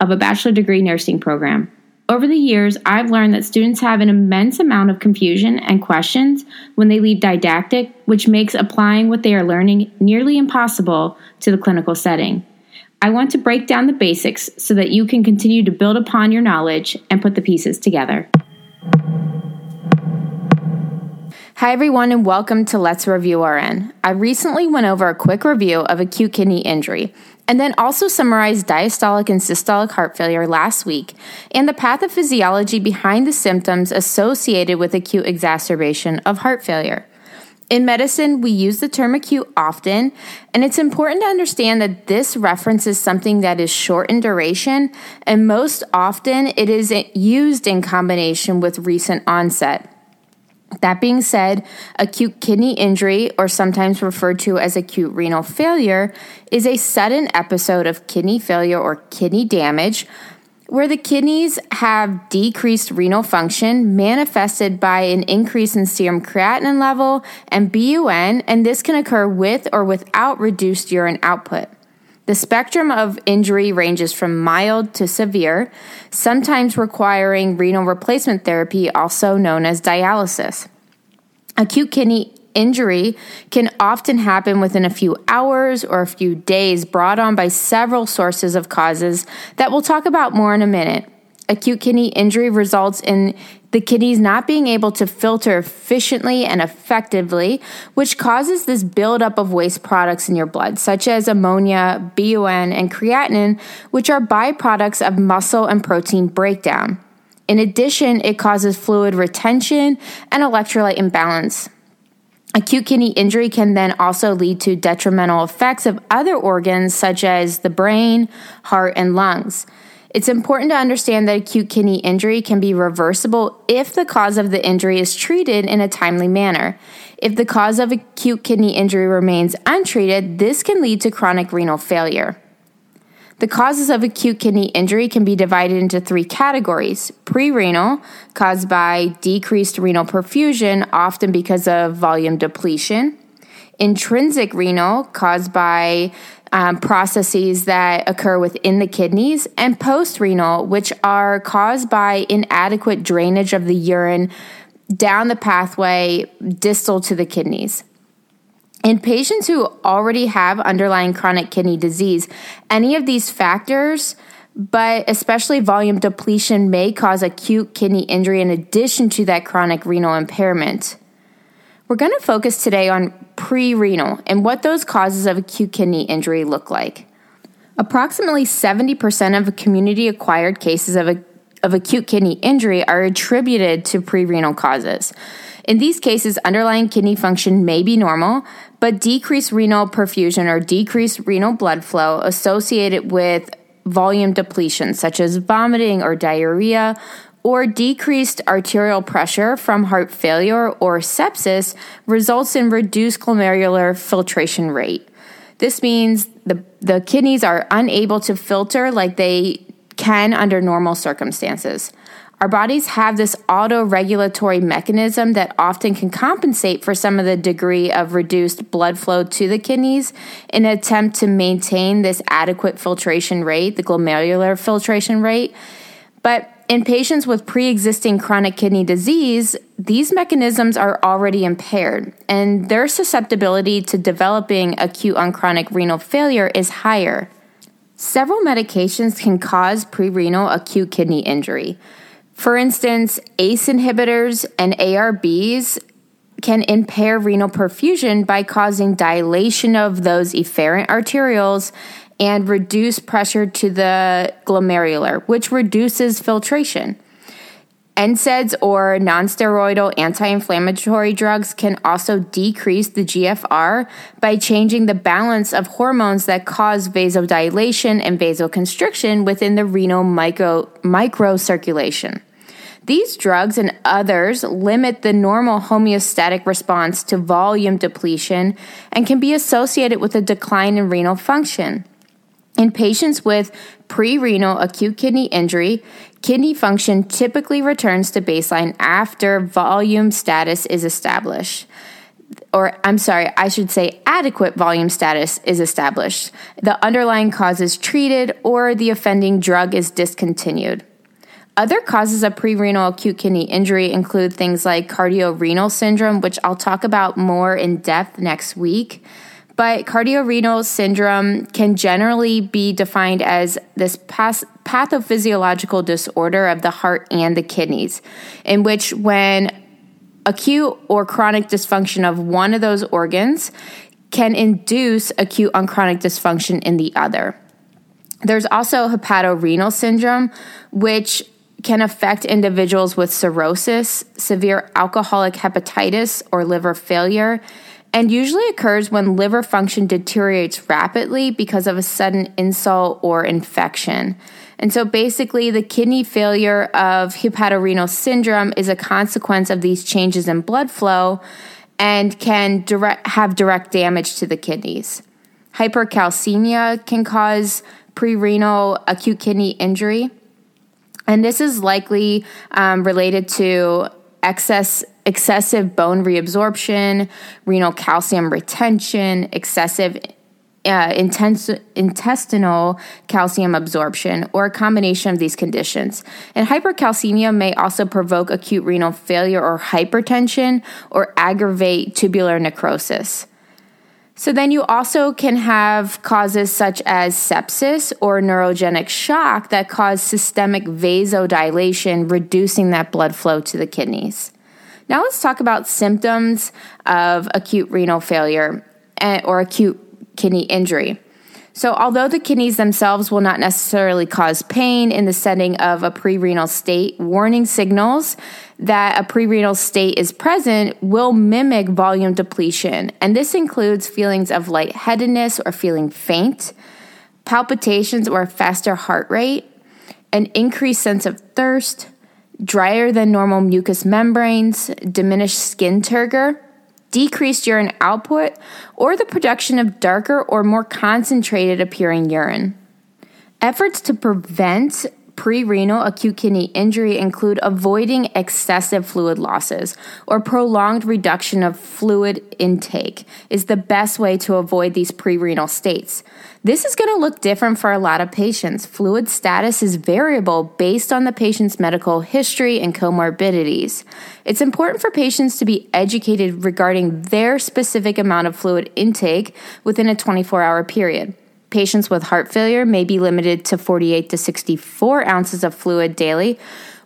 of a bachelor degree nursing program. Over the years, I've learned that students have an immense amount of confusion and questions when they leave didactic, which makes applying what they are learning nearly impossible to the clinical setting. I want to break down the basics so that you can continue to build upon your knowledge and put the pieces together. Hi, everyone, and welcome to Let's Review RN. I recently went over a quick review of acute kidney injury and then also summarized diastolic and systolic heart failure last week and the pathophysiology behind the symptoms associated with acute exacerbation of heart failure. In medicine, we use the term acute often, and it's important to understand that this references something that is short in duration, and most often it is used in combination with recent onset. That being said, acute kidney injury, or sometimes referred to as acute renal failure, is a sudden episode of kidney failure or kidney damage where the kidneys have decreased renal function manifested by an increase in serum creatinine level and BUN, and this can occur with or without reduced urine output. The spectrum of injury ranges from mild to severe, sometimes requiring renal replacement therapy, also known as dialysis. Acute kidney injury can often happen within a few hours or a few days, brought on by several sources of causes that we'll talk about more in a minute. Acute kidney injury results in the kidneys not being able to filter efficiently and effectively, which causes this buildup of waste products in your blood, such as ammonia, BUN, and creatinine, which are byproducts of muscle and protein breakdown. In addition, it causes fluid retention and electrolyte imbalance. Acute kidney injury can then also lead to detrimental effects of other organs such as the brain, heart, and lungs. It's important to understand that acute kidney injury can be reversible if the cause of the injury is treated in a timely manner. If the cause of acute kidney injury remains untreated, this can lead to chronic renal failure. The causes of acute kidney injury can be divided into three categories pre-renal, caused by decreased renal perfusion, often because of volume depletion, intrinsic renal, caused by um, processes that occur within the kidneys, and post renal, which are caused by inadequate drainage of the urine down the pathway distal to the kidneys. In patients who already have underlying chronic kidney disease, any of these factors, but especially volume depletion, may cause acute kidney injury in addition to that chronic renal impairment. We're going to focus today on pre renal and what those causes of acute kidney injury look like. Approximately 70% of community acquired cases of, a, of acute kidney injury are attributed to pre renal causes. In these cases, underlying kidney function may be normal, but decreased renal perfusion or decreased renal blood flow associated with volume depletion, such as vomiting or diarrhea, or decreased arterial pressure from heart failure or sepsis results in reduced glomerular filtration rate. This means the, the kidneys are unable to filter like they can under normal circumstances. Our bodies have this auto regulatory mechanism that often can compensate for some of the degree of reduced blood flow to the kidneys in an attempt to maintain this adequate filtration rate, the glomerular filtration rate. But in patients with pre existing chronic kidney disease, these mechanisms are already impaired, and their susceptibility to developing acute on chronic renal failure is higher. Several medications can cause prerenal acute kidney injury. For instance, ACE inhibitors and ARBs can impair renal perfusion by causing dilation of those efferent arterioles and reduce pressure to the glomerular, which reduces filtration. NSAIDs or nonsteroidal anti inflammatory drugs can also decrease the GFR by changing the balance of hormones that cause vasodilation and vasoconstriction within the renal micro, microcirculation. These drugs and others limit the normal homeostatic response to volume depletion and can be associated with a decline in renal function. In patients with pre renal acute kidney injury, kidney function typically returns to baseline after volume status is established. Or, I'm sorry, I should say adequate volume status is established. The underlying cause is treated or the offending drug is discontinued. Other causes of prerenal acute kidney injury include things like cardiorenal syndrome, which I'll talk about more in depth next week. But cardiorenal syndrome can generally be defined as this pathophysiological disorder of the heart and the kidneys, in which when acute or chronic dysfunction of one of those organs can induce acute on chronic dysfunction in the other. There's also hepatorenal syndrome, which can affect individuals with cirrhosis, severe alcoholic hepatitis, or liver failure and usually occurs when liver function deteriorates rapidly because of a sudden insult or infection. And so basically, the kidney failure of hepatorenal syndrome is a consequence of these changes in blood flow and can direct, have direct damage to the kidneys. Hypercalcemia can cause prerenal acute kidney injury. And this is likely um, related to excess excessive bone reabsorption, renal calcium retention, excessive uh, intense, intestinal calcium absorption, or a combination of these conditions. And hypercalcemia may also provoke acute renal failure or hypertension or aggravate tubular necrosis. So, then you also can have causes such as sepsis or neurogenic shock that cause systemic vasodilation, reducing that blood flow to the kidneys. Now let's talk about symptoms of acute renal failure eh, or acute kidney injury. So, although the kidneys themselves will not necessarily cause pain in the setting of a prerenal state, warning signals that a prerenal state is present will mimic volume depletion. And this includes feelings of lightheadedness or feeling faint, palpitations or a faster heart rate, an increased sense of thirst, drier than normal mucous membranes, diminished skin turgor, decreased urine output, or the production of darker or more concentrated appearing urine. Efforts to prevent Pre-renal acute kidney injury include avoiding excessive fluid losses or prolonged reduction of fluid intake is the best way to avoid these pre-renal states. This is going to look different for a lot of patients. Fluid status is variable based on the patient's medical history and comorbidities. It's important for patients to be educated regarding their specific amount of fluid intake within a 24 hour period. Patients with heart failure may be limited to 48 to 64 ounces of fluid daily,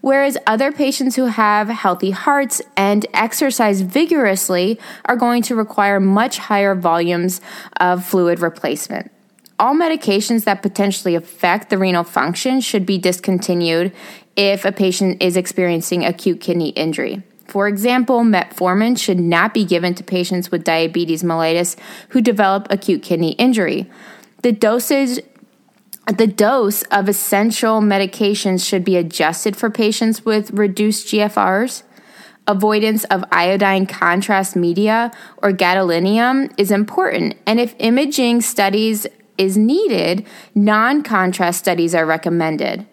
whereas other patients who have healthy hearts and exercise vigorously are going to require much higher volumes of fluid replacement. All medications that potentially affect the renal function should be discontinued if a patient is experiencing acute kidney injury. For example, metformin should not be given to patients with diabetes mellitus who develop acute kidney injury. The dosage the dose of essential medications should be adjusted for patients with reduced GFRs. Avoidance of iodine contrast media or gadolinium is important, and if imaging studies is needed, non contrast studies are recommended.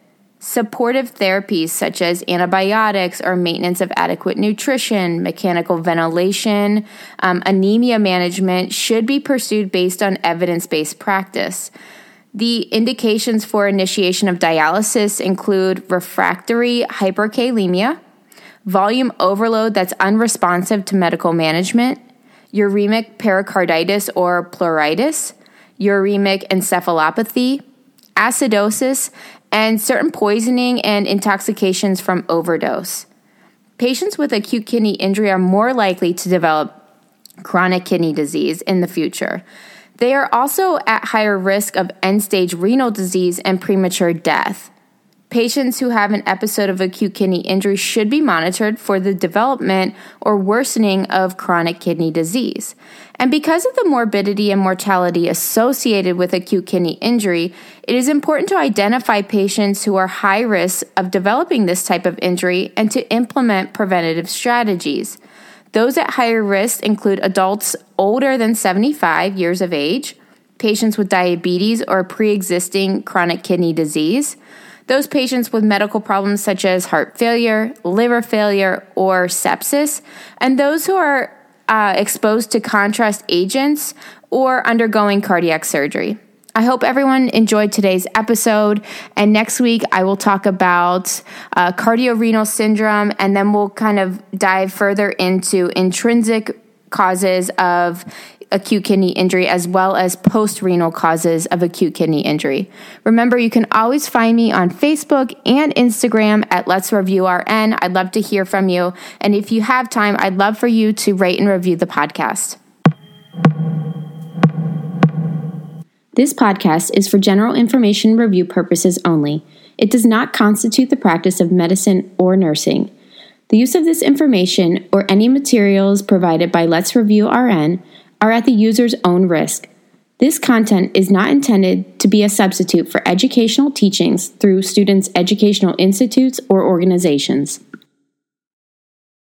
Supportive therapies such as antibiotics or maintenance of adequate nutrition, mechanical ventilation, um, anemia management should be pursued based on evidence based practice. The indications for initiation of dialysis include refractory hyperkalemia, volume overload that's unresponsive to medical management, uremic pericarditis or pleuritis, uremic encephalopathy, acidosis, and certain poisoning and intoxications from overdose. Patients with acute kidney injury are more likely to develop chronic kidney disease in the future. They are also at higher risk of end stage renal disease and premature death. Patients who have an episode of acute kidney injury should be monitored for the development or worsening of chronic kidney disease. And because of the morbidity and mortality associated with acute kidney injury, it is important to identify patients who are high risk of developing this type of injury and to implement preventative strategies. Those at higher risk include adults older than 75 years of age, patients with diabetes or pre existing chronic kidney disease those patients with medical problems such as heart failure, liver failure, or sepsis, and those who are uh, exposed to contrast agents or undergoing cardiac surgery. I hope everyone enjoyed today's episode. And next week, I will talk about uh, cardiorenal syndrome, and then we'll kind of dive further into intrinsic causes of acute kidney injury as well as post renal causes of acute kidney injury. Remember, you can always find me on Facebook and Instagram at Let's Review RN. I'd love to hear from you. And if you have time, I'd love for you to rate and review the podcast. This podcast is for general information review purposes only. It does not constitute the practice of medicine or nursing. The use of this information or any materials provided by Let's Review RN are at the user's own risk. This content is not intended to be a substitute for educational teachings through students' educational institutes or organizations.